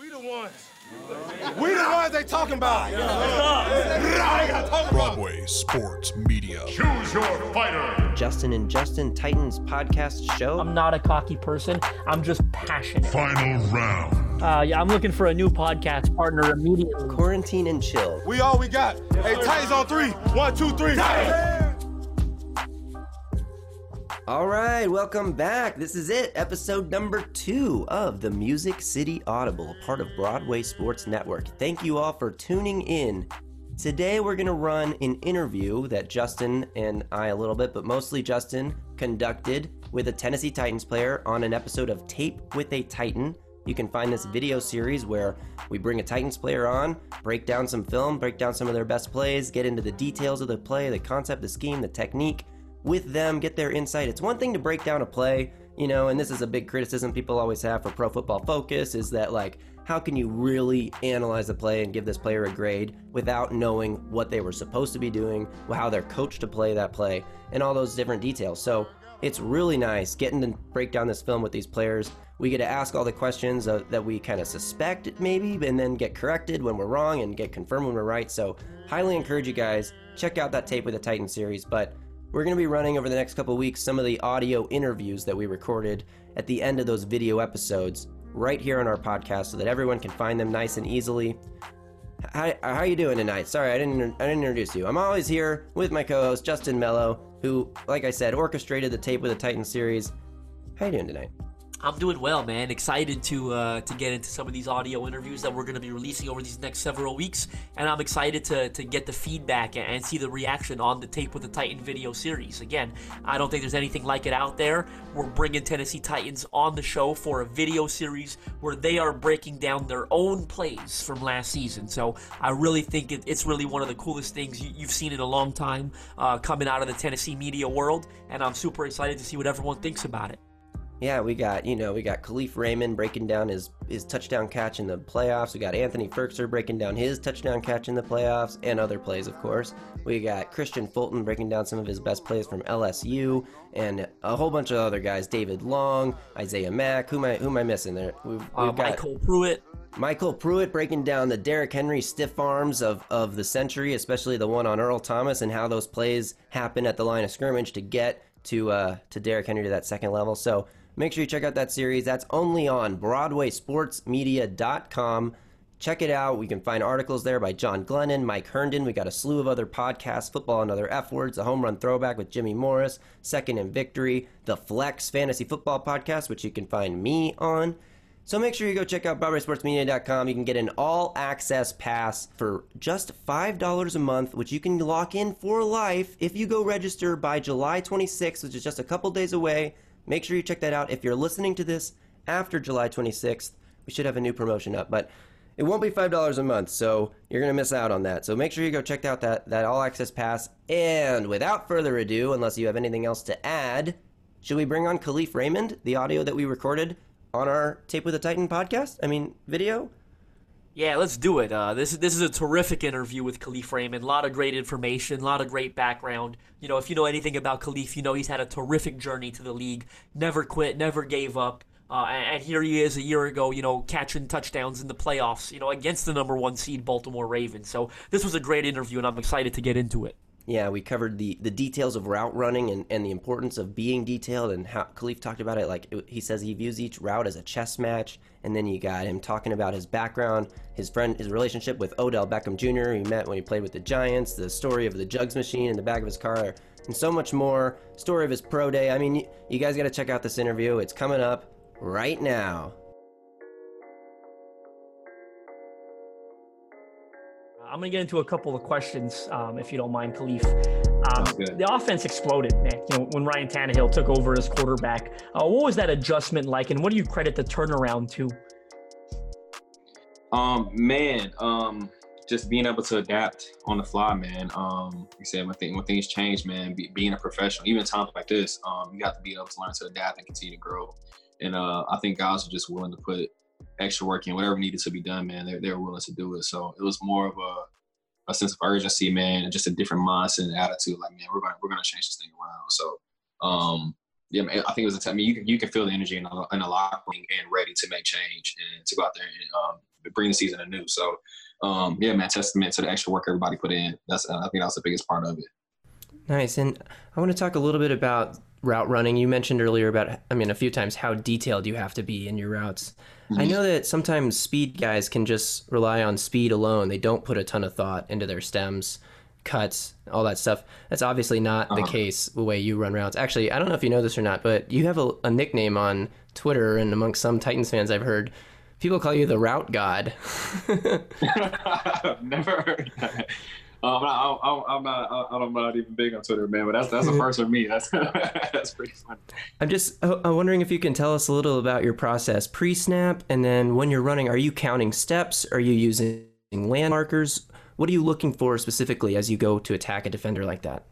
We the ones. We the ones they talking about. Broadway Sports Media. Choose your fighter. Justin and Justin Titans podcast show. I'm not a cocky person. I'm just passionate. Final round. Uh, yeah, I'm looking for a new podcast partner immediately. Quarantine and chill. We all we got. Hey, Titans on three. One, two, three. All right, welcome back. This is it, episode number two of the Music City Audible, part of Broadway Sports Network. Thank you all for tuning in. Today, we're going to run an interview that Justin and I, a little bit, but mostly Justin, conducted with a Tennessee Titans player on an episode of Tape with a Titan. You can find this video series where we bring a Titans player on, break down some film, break down some of their best plays, get into the details of the play, the concept, the scheme, the technique with them, get their insight. It's one thing to break down a play, you know, and this is a big criticism people always have for Pro Football Focus is that, like, how can you really analyze a play and give this player a grade without knowing what they were supposed to be doing, how they're coached to play that play, and all those different details? So it's really nice getting to break down this film with these players. We get to ask all the questions uh, that we kind of suspect, maybe, and then get corrected when we're wrong and get confirmed when we're right. So, highly encourage you guys check out that tape with the Titan series. But we're going to be running over the next couple weeks some of the audio interviews that we recorded at the end of those video episodes right here on our podcast so that everyone can find them nice and easily. How, how you doing tonight? Sorry, I didn't I didn't introduce you. I'm always here with my co-host Justin Melo, who, like I said, orchestrated the Tape with a Titan series. How you doing tonight? I'm doing well, man. Excited to uh, to get into some of these audio interviews that we're going to be releasing over these next several weeks, and I'm excited to, to get the feedback and see the reaction on the Tape with the Titan video series. Again, I don't think there's anything like it out there. We're bringing Tennessee Titans on the show for a video series where they are breaking down their own plays from last season. So I really think it, it's really one of the coolest things you, have seen in a long time uh, coming out of the Tennessee media world, and I'm super excited to see what everyone thinks about it. Yeah, we got you know we got Khalif Raymond breaking down his his touchdown catch in the playoffs. We got Anthony Firkser breaking down his touchdown catch in the playoffs and other plays, of course. We got Kristian Fulton breaking down some of his best plays from LSU and a whole bunch of other guys. David Long, Isaiah Mack. Who am I who am I missing there? We've, we've uh, got MyCole Pruitt. MyCole Pruitt breaking down the Derrick Henry stiff arms of, of the century, especially the one on Earl Thomas, and how those plays happen at the line of scrimmage to get to uh, to Derrick Henry to that second level. So Make sure you check out that series. That's only on BroadwaySportsMedia.com. Check it out. We can find articles there by John Glennon, Mike Herndon. We got a slew of other podcasts, Football and Other F Words, a home run throwback with Jimmy Morris, Second and Victory, the Flex Fantasy Football Podcast, which you can find me on. So make sure you go check out BroadwaySportsMedia.com. You can get an all access pass for just $5 a month, which you can lock in for life if you go register by July 26th, which is just a couple days away. Make sure you check that out. If you're listening to this after July 26th, we should have a new promotion up, but it won't be $5 a month, so you're going to miss out on that. So make sure you go check out that, that all access pass. And without further ado, unless you have anything else to add, should we bring on Khalif Raymond, the audio that we recorded on our Tape with a Titan podcast? I mean, video? Yeah, let's do it. Uh, this this is a terrific interview with Khalif Raymond. A lot of great information, a lot of great background. You know, if you know anything about Khalif, you know he's had a terrific journey to the league. Never quit, never gave up. Uh, and, here he is a year ago, you know, catching touchdowns in the playoffs, you know, against the number one seed Baltimore Ravens. So this was a great interview, and I'm excited to get into it. Yeah, we covered the, the details of route running and, and the importance of being detailed and how Khalif talked about it. Like he says, he views each route as a chess match. And then you got him talking about his background, his friend, his relationship with Odell Beckham Jr. He met when he played with the Giants, the story of the jugs machine in the back of his car, and so much more. Story of his pro day. I mean, you, you guys got to check out this interview. It's coming up right now. I'm going to get into a couple of questions, um, if you don't mind, Khalif. Um, the offense exploded, man. You know, when Ryan Tannehill took over as quarterback, uh, what was that adjustment like, and what do you credit the turnaround to? Um, man, um, just being able to adapt on the fly, man. Um, you said when, th- when things change, man, be, being a professional, even times like this, um, you have to be able to learn to adapt and continue to grow. And uh, I think guys are just willing to put extra work in, whatever needed to be done, man, they're, they're willing to do it. So it was more of a, a sense of urgency, man, and just a different mindset and attitude. Like, man, we're gonna we're gonna change this thing around. So, um, yeah, man, I think it was a. I mean, you can you can feel the energy in the, in locker room and ready to make change and to go out there and um, bring the season anew. So, um, yeah, man, testament to the extra work everybody put in. That's I think that's the biggest part of it. Nice. And I want to talk a little bit about route running. You mentioned earlier about, I mean, a few times how detailed you have to be in your routes. I mm-hmm. know that sometimes speed guys can just rely on speed alone. They don't put a ton of thought into their stems, cuts, all that stuff. That's obviously not the uh-huh. case the way you run routes. Actually, I don't know if you know this or not, but you have a, a nickname on Twitter and amongst some Titans fans I've heard. People call you the route god. Never heard that. Um, I, I, I'm not. I, I'm not even big on Twitter, man. But that's that's a first for me. That's that's pretty funny. I'm just uh, I'm wondering if you can tell us a little about your process pre-snap, and then when you're running, are you counting steps? Are you using land markers? What are you looking for specifically as you go to attack a defender like that?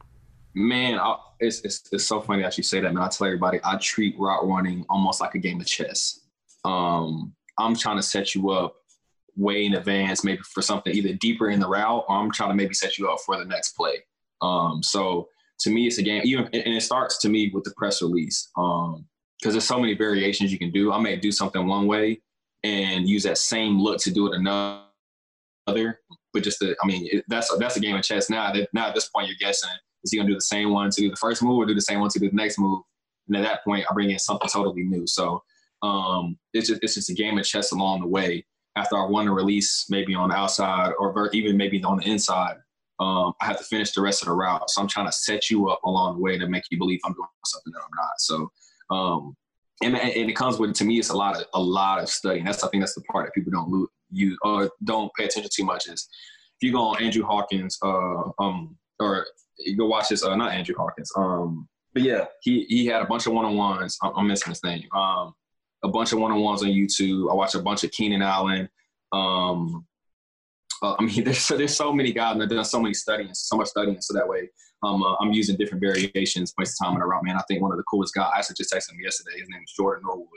Man, I, it's, it's it's so funny that you say that, man. I tell everybody I treat route running almost like a game of chess. Um, I'm trying to set you up way in advance, maybe for something either deeper in the route, or I'm trying to maybe set you up for the next play. Um, so to me, it's a game. Even and it starts to me with the press release, because um, there's so many variations you can do. I may do something one way and use that same look to do it another. But just the, I mean, it, that's that's a game of chess now. That now at this point, you're guessing is he gonna do the same one to do the first move, or do the same one to do the next move? And at that point, I bring in something totally new. So um, it's just it's just a game of chess along the way after I won a release, maybe on the outside or even maybe on the inside, um, I have to finish the rest of the route. So I'm trying to set you up along the way to make you believe I'm doing something that I'm not. So, um, and, and it comes with to me, it's a lot of a lot of studying. That's I think that's the part that people don't lose, you or don't pay attention too much is if you go on Andrew Hawkins, uh, um, or you go watch this, uh, not Andrew Hawkins, um, but yeah, he he had a bunch of one on ones. I'm, I'm missing his name. Um, a bunch of one-on-ones on YouTube. I watch a bunch of Keenan Allen. Um, uh, I mean, there's there's so many guys and I've done so many studying, so much studying. So that way, um, uh, I'm using different variations, most of time in a route. Man, I think one of the coolest guys. I actually just texted him yesterday. His name is Jordan Norwood.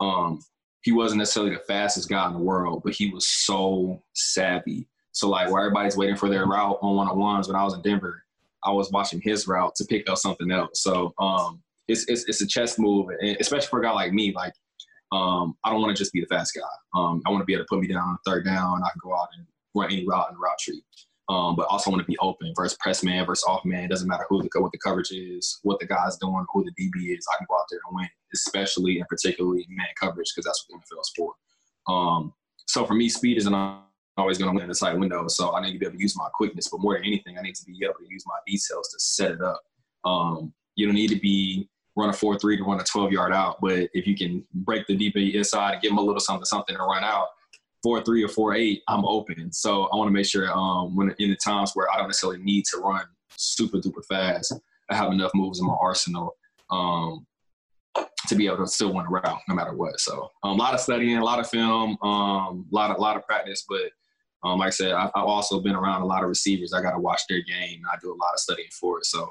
Um, he wasn't necessarily the fastest guy in the world, but he was so savvy. So like, where everybody's waiting for their route on one-on-ones, when I was in Denver, I was watching his route to pick up something else. So um, it's, it's it's a chess move, and especially for a guy like me. Like um, I don't want to just be the fast guy. Um, I want to be able to put me down on third down. I can go out and run any route in the route tree. Um, but also want to be open versus press man versus off man. It doesn't matter who the what the coverage is, what the guy's doing, who the DB is. I can go out there and win, especially and particularly man coverage because that's what the NFL is for. Um, so for me, speed isn't always going to win inside window. So I need to be able to use my quickness, but more than anything, I need to be able to use my details to set it up. Um, you don't need to be run a 4 3 to run a 12 yard out. But if you can break the deep inside and give them a little something, something to run out, 4 3 or 4 8, I'm open. So I want to make sure um, when in the times where I don't necessarily need to run super duper fast, I have enough moves in my arsenal um, to be able to still win a route no matter what. So um, a lot of studying, a lot of film, um, a lot of, lot of practice. But um, like I said, I've, I've also been around a lot of receivers. I got to watch their game. I do a lot of studying for it. So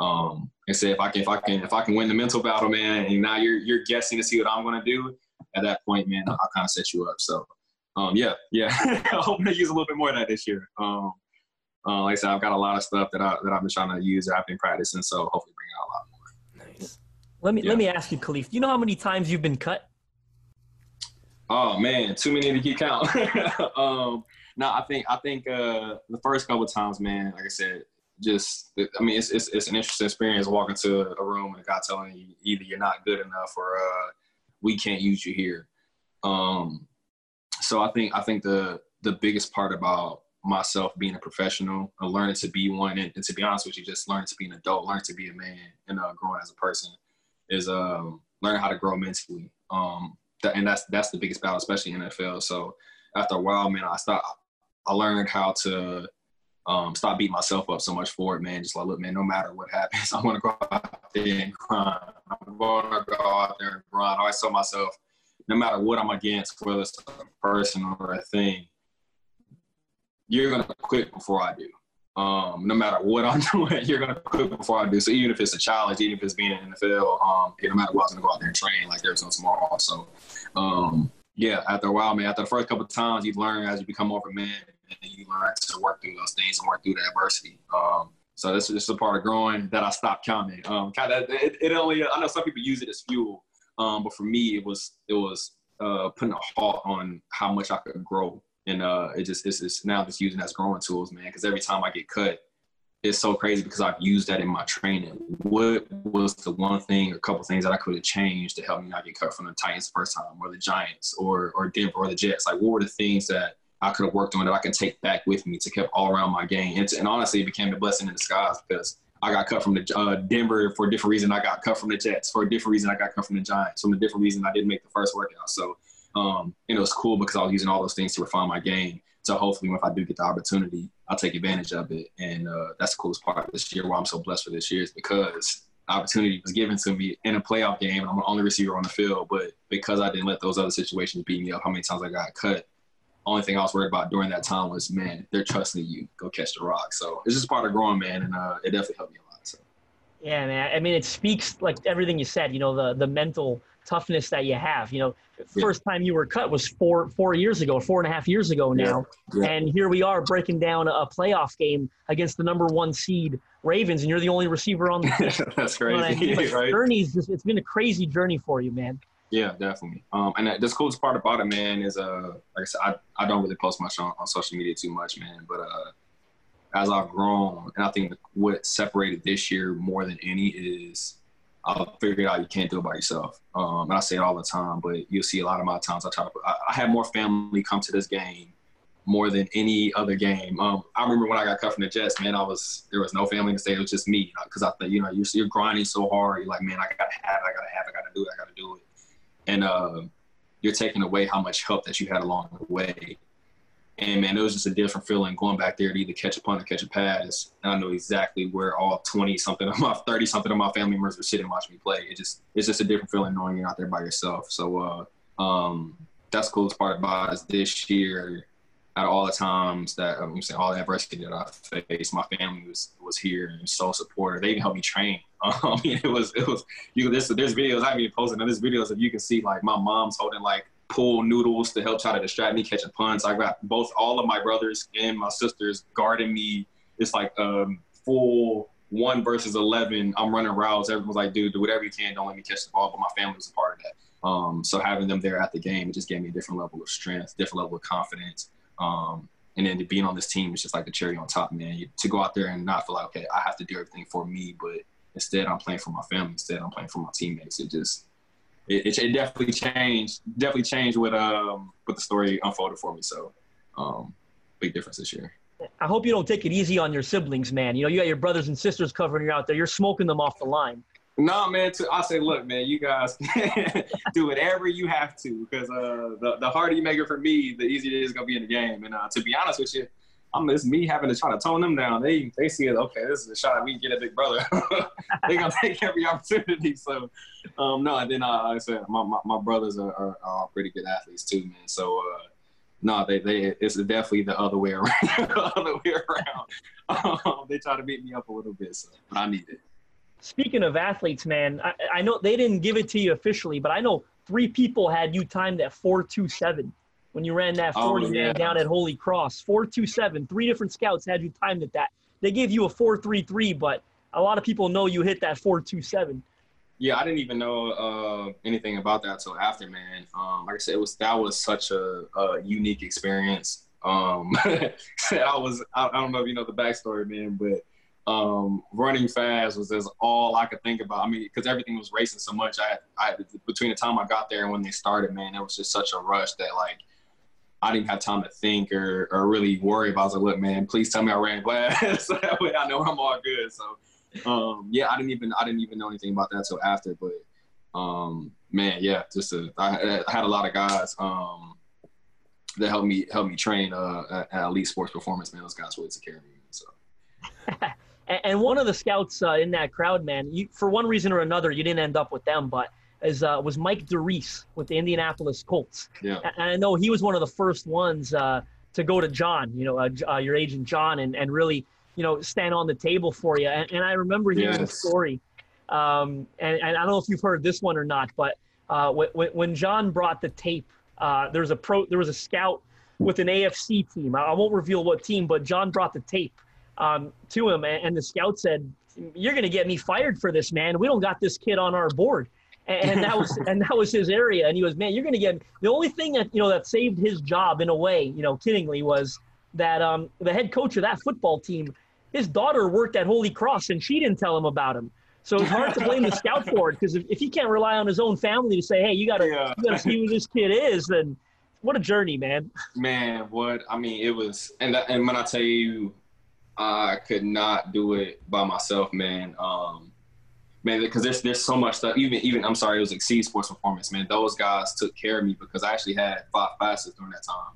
um, and say if I can if I can if I can win the mental battle, man, and now you're you're guessing to see what I'm gonna do. At that point, man, I'll, kind of set you up. So, um, yeah, yeah, I hope to use a little bit more of that this year. Um, uh, like I said, I've got a lot of stuff that I that I've been trying to use. that I've been practicing, so hopefully bring out a lot more. Nice. Let me yeah. let me ask you, Khalif. Do you know how many times you've been cut? Oh man, too many to keep count. um, no, I think I think uh, the first couple times, man, like I said, just I mean it's, it's, it's an interesting experience walking to a room and a guy telling you either you're not good enough or uh, we can't use you here. Um, so I think I think the the biggest part about myself being a professional and learning to be one and, and, to be honest with you, just learning to be an adult, learning to be a man and uh, growing as a person is um, learning how to grow mentally. Um, that, and that's that's the biggest battle, especially in NFL. So after a while, man, I stopped. I learned how to um, stop beating myself up so much for it, man. Just like, look, man, no matter what happens, I'm gonna go out there and grind. I'm gonna go out there and grind. I always tell myself, no matter what I'm against, whether it's a person or a thing, you're gonna quit before I do. Um, no matter what I'm doing, you're gonna quit before I do. So even if it's a challenge, even if it's being in the NFL, um, no matter what, I'm gonna go out there and train like there's no tomorrow. So, um, yeah, after a while, man, after the first couple of times, you learn as you become more of a man and then you learn to work through those things and work through the adversity. Um, So this is a part of growing that I stopped counting. Um, kind of it, it only I know some people use it as fuel, um, but for me it was it was uh, putting a halt on how much I could grow, and uh, it just it's just now just using as growing tools, man. Because every time I get cut, it's so crazy because I've used that in my training. What was the one thing, a couple things that I could have changed to help me not get cut from the Titans first time, or the Giants, or or Denver, or the Jets? Like, what were the things that I could have worked on that I can take back with me to keep all around my game? And, and honestly, it became a blessing in disguise because I got cut from the uh, Denver for a different reason. I got cut from the Jets for a different reason. I got cut from the Giants from a different reason. I didn't make the first workout. So, um, and it was cool because I was using all those things to refine my game. So hopefully, if I do get the opportunity, I'll take advantage of it. And uh, that's the coolest part of this year. Why I'm so blessed for this year is because opportunity was given to me in a playoff game, and I'm the only receiver on the field. But because I didn't let those other situations beat me up, how many times I got cut, only thing I was worried about during that time was, man, they're trusting you. Go catch the rock. So it's just part of growing, man, and uh, it definitely helped me a lot. So. Yeah, man. I mean, it speaks like everything you said. You know, the the mental toughness that you have. You know, yeah. first time you were cut was four four years ago, four and a half years ago now, yeah. Yeah. and here we are breaking down a playoff game against the number one seed Ravens, and you're the only receiver on the team. That's crazy. You know like, right? Journey's just, it's been a crazy journey for you, man. Yeah, definitely. Um, and the coolest part about it, man, is uh, like I said, I, I don't really post much on, on social media too much, man. But uh, as I've grown, and I think what separated this year more than any is I figured out you can't do it by yourself. Um, and I say it all the time, but you'll see a lot of my times I try. I, I had more family come to this game more than any other game. Um, I remember when I got cut from the Jets, man, I was there was no family to stay. It was just me because I thought you know you're, you're grinding so hard. You're like, man, I gotta have it. I gotta have it. I gotta do it. I gotta do it. And uh, you're taking away how much help that you had along the way. And man, it was just a different feeling going back there to either catch a punt or catch a pass. And I know exactly where all 20 something of my 30 something of my family members were sitting watching me play. It just it's just a different feeling knowing you're out there by yourself. So uh, um, that's the coolest part about us this year. Out of all the times that I'm saying all the adversity that I faced, my family was was here and so supportive. They even helped me train. Um, it was it was you. There's there's videos I've been posting. There's videos of you can see like my mom's holding like pool noodles to help try to distract me catching punts. I got both all of my brothers and my sisters guarding me. It's like um, full one versus eleven. I'm running routes. Everyone's like, dude, do whatever you can. Don't let me catch the ball. But my family was a part of that. Um, so having them there at the game, it just gave me a different level of strength, different level of confidence. Um, and then being on this team is just like the cherry on top, man. You, to go out there and not feel like, okay, I have to do everything for me, but instead I'm playing for my family. Instead I'm playing for my teammates. It just it, it, definitely changed. Definitely changed with um with the story unfolded for me. So, um, big difference this year. I hope you don't take it easy on your siblings, man. You know, you got your brothers and sisters covering you out there. You're smoking them off the line. No, man. To, I say, look, man, you guys do whatever you have to, because uh, the the harder you make it for me, the easier it is gonna be in the game. And uh, to be honest with you, I'm it's me having to try to tone them down. They they see it. Okay, this is a shot we can get a big brother. They're gonna take every opportunity. So, um, no. And then uh, like I said, my, my, my brothers are, are, are, pretty good athletes too, man. So, uh, no, they they it's definitely the other way around. the other way around. Um, they try to beat me up a little bit, so but I need it. Speaking of athletes, man, I, I know they didn't give it to you officially, but I know three people had you timed at four two seven when you ran that 40 oh, yeah. man down at Holy Cross. 427, three different scouts had you timed at that. They gave you a 433, but a lot of people know you hit that 427. Yeah, I didn't even know uh, anything about that until after, man. Um, like I said, it was that was such a, a unique experience. Um, I was I, I, don't know if you know the backstory, man, but um, running fast was just all I could think about. I mean, because everything was racing so much. I, I between the time I got there and when they started, man, it was just such a rush that like I didn't have time to think or, or really worry about. I was like, look, man, please tell me I ran fast so that way I know I'm all good. So, um, yeah, I didn't even I didn't even know anything about that until after. But um, man, yeah, just a, I, I had a lot of guys um, that helped me help me train uh, at, at Elite Sports Performance. Man, those guys really took care of me. So. and one of the scouts uh, in that crowd, man, you, for one reason or another, you didn't end up with them, but is uh, was Mike DeReese with the Indianapolis Colts. Yeah. And I know he was one of the first ones uh, to go to John, you know, uh, uh, your agent John, and, and really, you know, stand on the table for you. And, and I remember hearing yes. the story. Um, and, and I don't know if you've heard this one or not, but uh, when, when John brought the tape, uh, there was a pro, there was a scout with an AFC team. I, I won't reveal what team, but John brought the tape um, to him, and, and the scout said, "You're going to get me fired for this, man. We don't got this kid on our board." And, and that was and that was his area. And he was, "Man, you're going to get." The only thing that you know that saved his job in a way, you know, kiddingly, was that um, the head coach of that football team, his daughter worked at Holy Cross, and she didn't tell him about him. So it's hard to blame the scout for it because if, if he can't rely on his own family to say, "Hey, you gotta Yeah. you gotta see who this kid is," then what a journey, man. Man, what I mean, it was, and that, and when I tell you, I could not do it by myself, man. Um, man, because there's there's so much stuff. Even even I'm sorry, it was Exceed Sports Performance, man. Those guys took care of me because I actually had five classes during that time.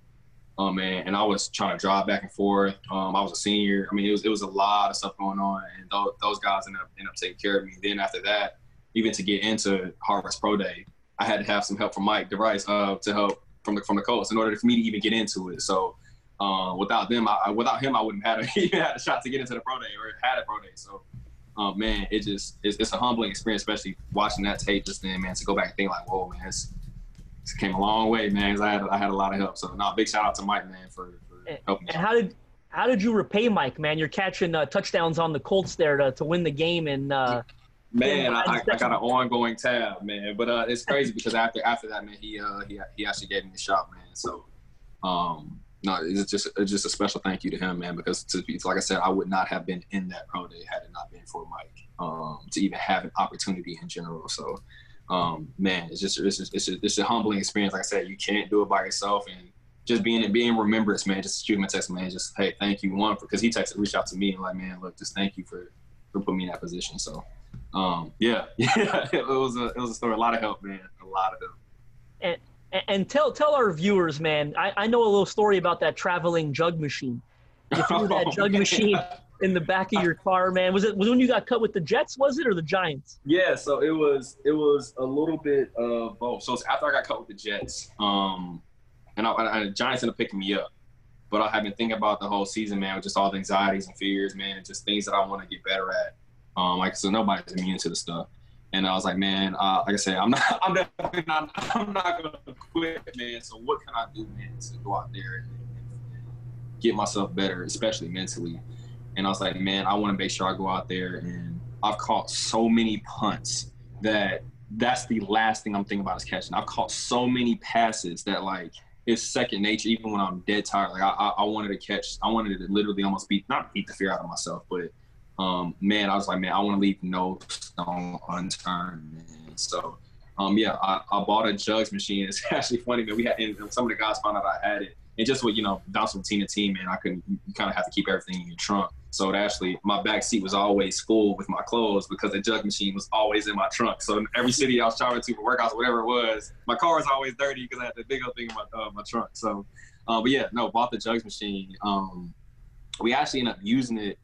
Um, man, and I was trying to drive back and forth. Um, I was a senior. I mean, it was it was a lot of stuff going on, and those, those guys ended up ended up taking care of me. Then after that, even to get into Harvest Pro Day, I had to have some help from Mike DeVrice uh, to help from the from the coach in order for me to even get into it. So uh, without them, I, without him, I wouldn't have had a, even had a shot to get into the pro day or had a pro day. So, um, man, it just it's, it's a humbling experience, especially watching that tape just then, man. To go back and think like, whoa, man, it's, it's came a long way, man. I had I had a lot of help. So, no, big shout out to Mike, man, for, for helping me. And how did how did you repay Mike, man? You're catching uh, touchdowns on the Colts there to, to win the game, and uh, Man, I, I I got an ongoing tab, man. But uh, it's crazy because after after that, man, he uh he, he actually gave me the shot, man. So, um, no, it's just it's just a special thank you to him, man. Because to like I said, I would not have been in that pro day had it not been for Mike. Um, to even have an opportunity in general. So, um, man, it's just it's just, it's just, it's a humbling experience. Like I said, you can't do it by yourself, and just being in being remembrance, man. Just shoot him a text, man. Just hey, thank you, one, because he texted, reached out to me and like, man, look, just thank you for for putting me in that position. So, um, yeah, yeah, it was a it was a story. A lot of help, man. A lot of help. and, and tell tell our viewers, man. I, I know a little story about that traveling jug machine. You threw that Oh, jug man. machine in the back of your car, man. Was it was when you got cut with the Jets? Was it or the Giants? Yeah, so it was it was a little bit of both. So it's after I got cut with the Jets, um, and, I, and the Giants ended up picking me up. But I have been thinking about the whole season, man, with just all the anxieties and fears, man, and just things that I want to get better at. Um, like so, nobody's immune to the stuff. And I was like, man, uh, like I said, I'm not, I'm definitely not, I'm not gonna quit, man. So what can I do, man, to go out there and, get myself better, especially mentally? And I was like, man, I want to make sure I go out there and I've caught so many punts that that's the last thing I'm thinking about is catching. I've caught so many passes that like it's second nature. Even when I'm dead tired, like I, I, I wanted to catch, I wanted to literally almost beat, not beat the fear out of myself, but um, man, I was like, man, I want to leave no stone unturned, man. So, um, yeah, I, I bought a jugs machine. It's actually funny, man. We had and some of the guys found out I had it, and just with you know bouncing team to team, man, I couldn't. You kind of have to keep everything in your trunk. So it actually, my back seat was always full with my clothes because the jug machine was always in my trunk. So in every city I was traveling to for workouts, whatever it was, my car was always dirty because I had the big old thing in my uh, my trunk. So, uh, but yeah, no, bought the jugs machine. Um, we actually ended up using it.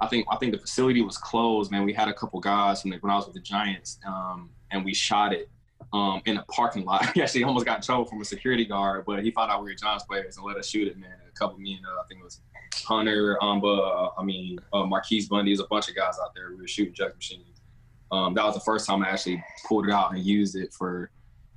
I think I think the facility was closed, man. We had a couple guys from the, when I was with the Giants, um, and we shot it um, in a parking lot. He actually almost got in trouble from a security guard, but he found out we were Giants players and let us shoot it, man. A couple of me and uh, I think it was Hunter, Amba, I mean uh, Marquis Bundy. There's a bunch of guys out there. We were shooting jug machines. Um, that was the first time I actually pulled it out and used it for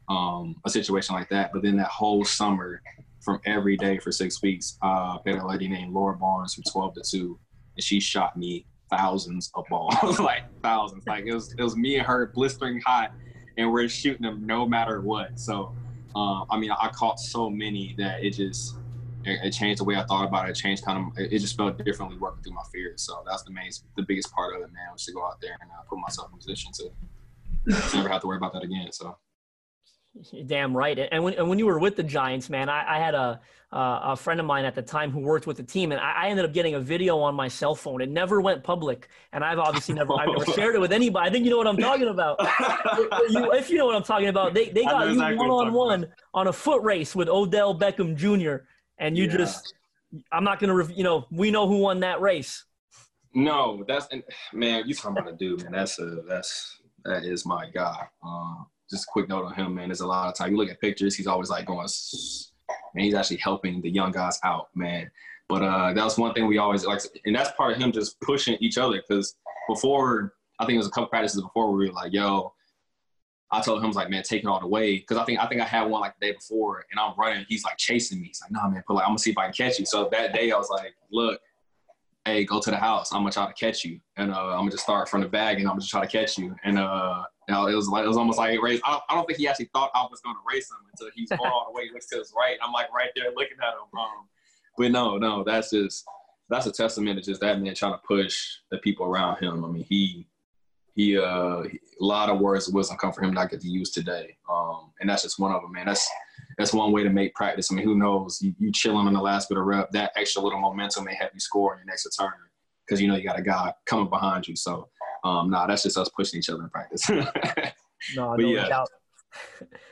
um, a situation like that. But then that whole summer, from every day for six weeks, uh, I had a lady named Laura Barnes from 12 to 2, and she shot me thousands of balls, like thousands. Like it was, it was me and her blistering hot, and we're shooting them no matter what. So, uh, I mean, I caught so many that it just it, changed the way I thought about it. It changed kind of, it, just felt differently working through my fears. So that's the main, the biggest part of it, man, was to go out there and uh, put myself in position to never have to worry about that again. So. Damn right. And when and when you were with the Giants, man, I, I had a uh, a friend of mine at the time who worked with the team, and I, I ended up getting a video on my cell phone. It never went public, and I've obviously never I've never shared it with anybody. I think you know what I'm talking about. you, if you know what I'm talking about, they they got you one on one on a foot race with Odell Beckham Jr. And you Yeah. just, I'm not gonna, rev- you know, we know who won that race. No, that's and man, you talking about a dude, man. That's a that's that is my guy. Um, just a quick note on him, man. There's a lot of time. You look at pictures, he's always like going, man. He's actually helping the young guys out, man. But uh, that was one thing we always like, and that's part of him just pushing each other. Because before, I think it was a couple practices before we were like, "Yo," I told him I was like, "Man, take it all the way." Because I think I think I had one like the day before, and I'm running. He's like chasing me. He's like, "Nah, man, but like I'm gonna see if I can catch you." So that day, I was like, "Look." hey, go to the house. I'm gonna try to catch you, and uh, I'm gonna just start from the bag, and I'm gonna just try to catch you. And uh, know, it was like it was almost like a race. I, I don't think he actually thought I was gonna race him until he's going all the way, looks to his right. I'm like right there looking at him. Um, but no, no, that's just that's a testament to just that man trying to push the people around him. I mean, he he uh a lot of words of wisdom come from him I get to use today. Um, and that's just one of them, man. That's that's one way to make practice. I mean, who knows? You, you chilling on the last bit of rep, that extra little momentum may help you score on your next return because you know you got a guy coming behind you. So, um, nah, that's just us pushing each other in practice. no, no yeah. doubt.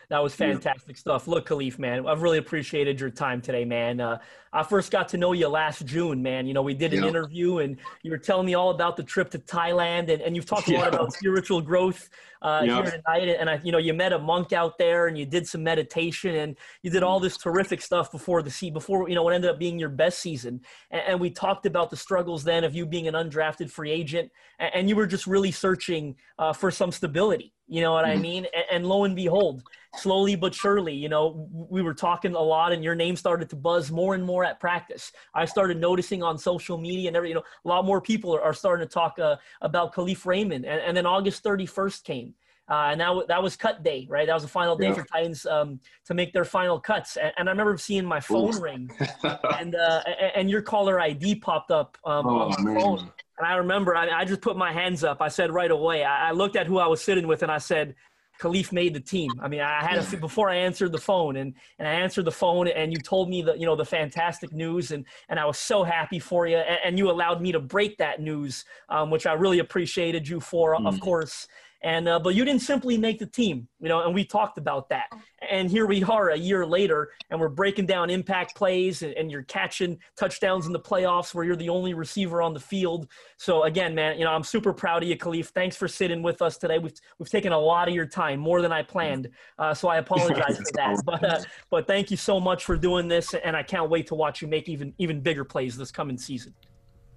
That was fantastic stuff. Look, Khalif, man, I've really appreciated your time today, man. Uh, I first got to know you last June, man. You know, we did an yeah. interview and you were telling me all about the trip to Thailand and, and you've talked a yeah. lot about spiritual growth uh, yeah. here tonight. And I, you know, you met a monk out there and you did some meditation and you did all this terrific stuff before the sea, before, you know, what ended up being your best season. And, and we talked about the struggles then of you being an undrafted free agent and, and you were just really searching uh, for some stability. You know what mm-hmm. I mean? And, and lo and behold, slowly but surely, you know, we were talking a lot and your name started to buzz more and more at practice. I started noticing on social media and every, you know, a lot more people are, are starting to talk uh, about Khalif Raymond. And, and then August 31st came. Uh, and that, w- that was cut day, right? That was the final day yeah. for Titans um, to make their final cuts. And, and I remember seeing my phone Ooh. ring, and uh, and your caller ID popped up um, oh, on my man. phone. And I remember I, I, just put my hands up. I said right away. I, I, looked at who I was sitting with, and I said, Khalif made the team. I mean, I had a, before I answered the phone, and and I answered the phone, and you told me the you know the fantastic news, and and I was so happy for you, and, and you allowed me to break that news, um, which I really appreciated you for, mm. of course. And uh, but you didn't simply make the team, you know, and we talked about that. And here we are a year later, and we're breaking down impact plays, and, and, you're catching touchdowns in the playoffs where you're the only receiver on the field. So again, man, you know, I'm super proud of you, khalif Thanks for sitting with us today. We've we've taken a lot of your time, more than I planned. Uh, so I apologize for that. But uh, but thank you so much for doing this, and I can't wait to watch you make even even bigger plays this coming season.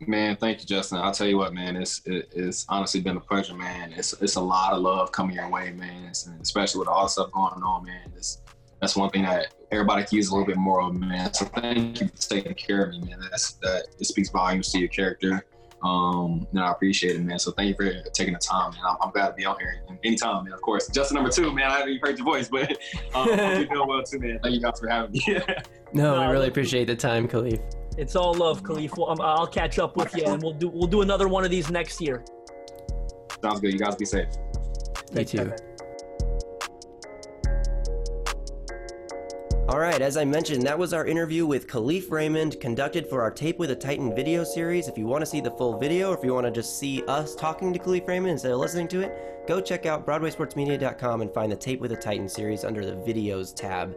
Man, thank you, Justin. I'll tell you what, man, it's it, it's honestly been a pleasure, man. It's it's a lot of love coming your way, man. It's, especially with all the stuff going on, man. It's, that's one thing that everybody can use a little bit more of, man. So thank you for taking care of me, man. That's that it speaks volumes to your character. Um, and I appreciate it, man. So thank you for taking the time, man. I'm, I'm glad to be on here anytime, man. Of course, Justin number two, man. I haven't even heard your voice, but um, you're doing well too, man. Thank you guys for having me. no, we really appreciate the time, Khalif. It's all love, Khalif. Um, I'll catch up with you, and we'll do we'll do another one of these next year. Sounds good. You guys be safe. You too. All right, as I mentioned, that was our interview with Khalif Raymond, conducted for our Tape with a Titan video series. If you want to see the full video, or if you want to just see us talking to Khalif Raymond instead of listening to it, go check out BroadwaySportsMedia.com and find the Tape with a Titan series under the Videos tab.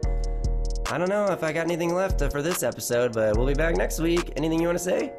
I don't know if I got anything left for this episode, but we'll be back next week. Anything you want to say?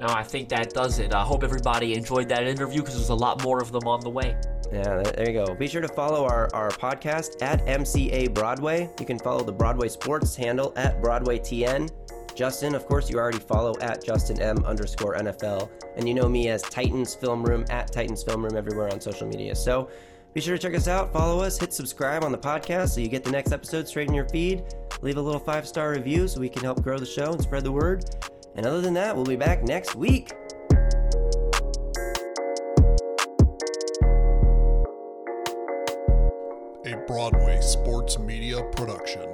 No, I think that does it. I hope everybody enjoyed that interview because there's a lot more of them on the way. Yeah, there you go. Be sure to follow our, our podcast at MCA Broadway. You can follow the Broadway Sports handle at Broadway TN. Justin, of course, you already follow at Justin M underscore NFL. And you know me as Titans Film Room at Titans Film Room everywhere on social media. So be sure to check us out, follow us, hit subscribe on the podcast so you get the next episode straight in your feed. Leave a little five star review so we can help grow the show and spread the word. And other than that, we'll be back next week. A Broadway Sports Media Production.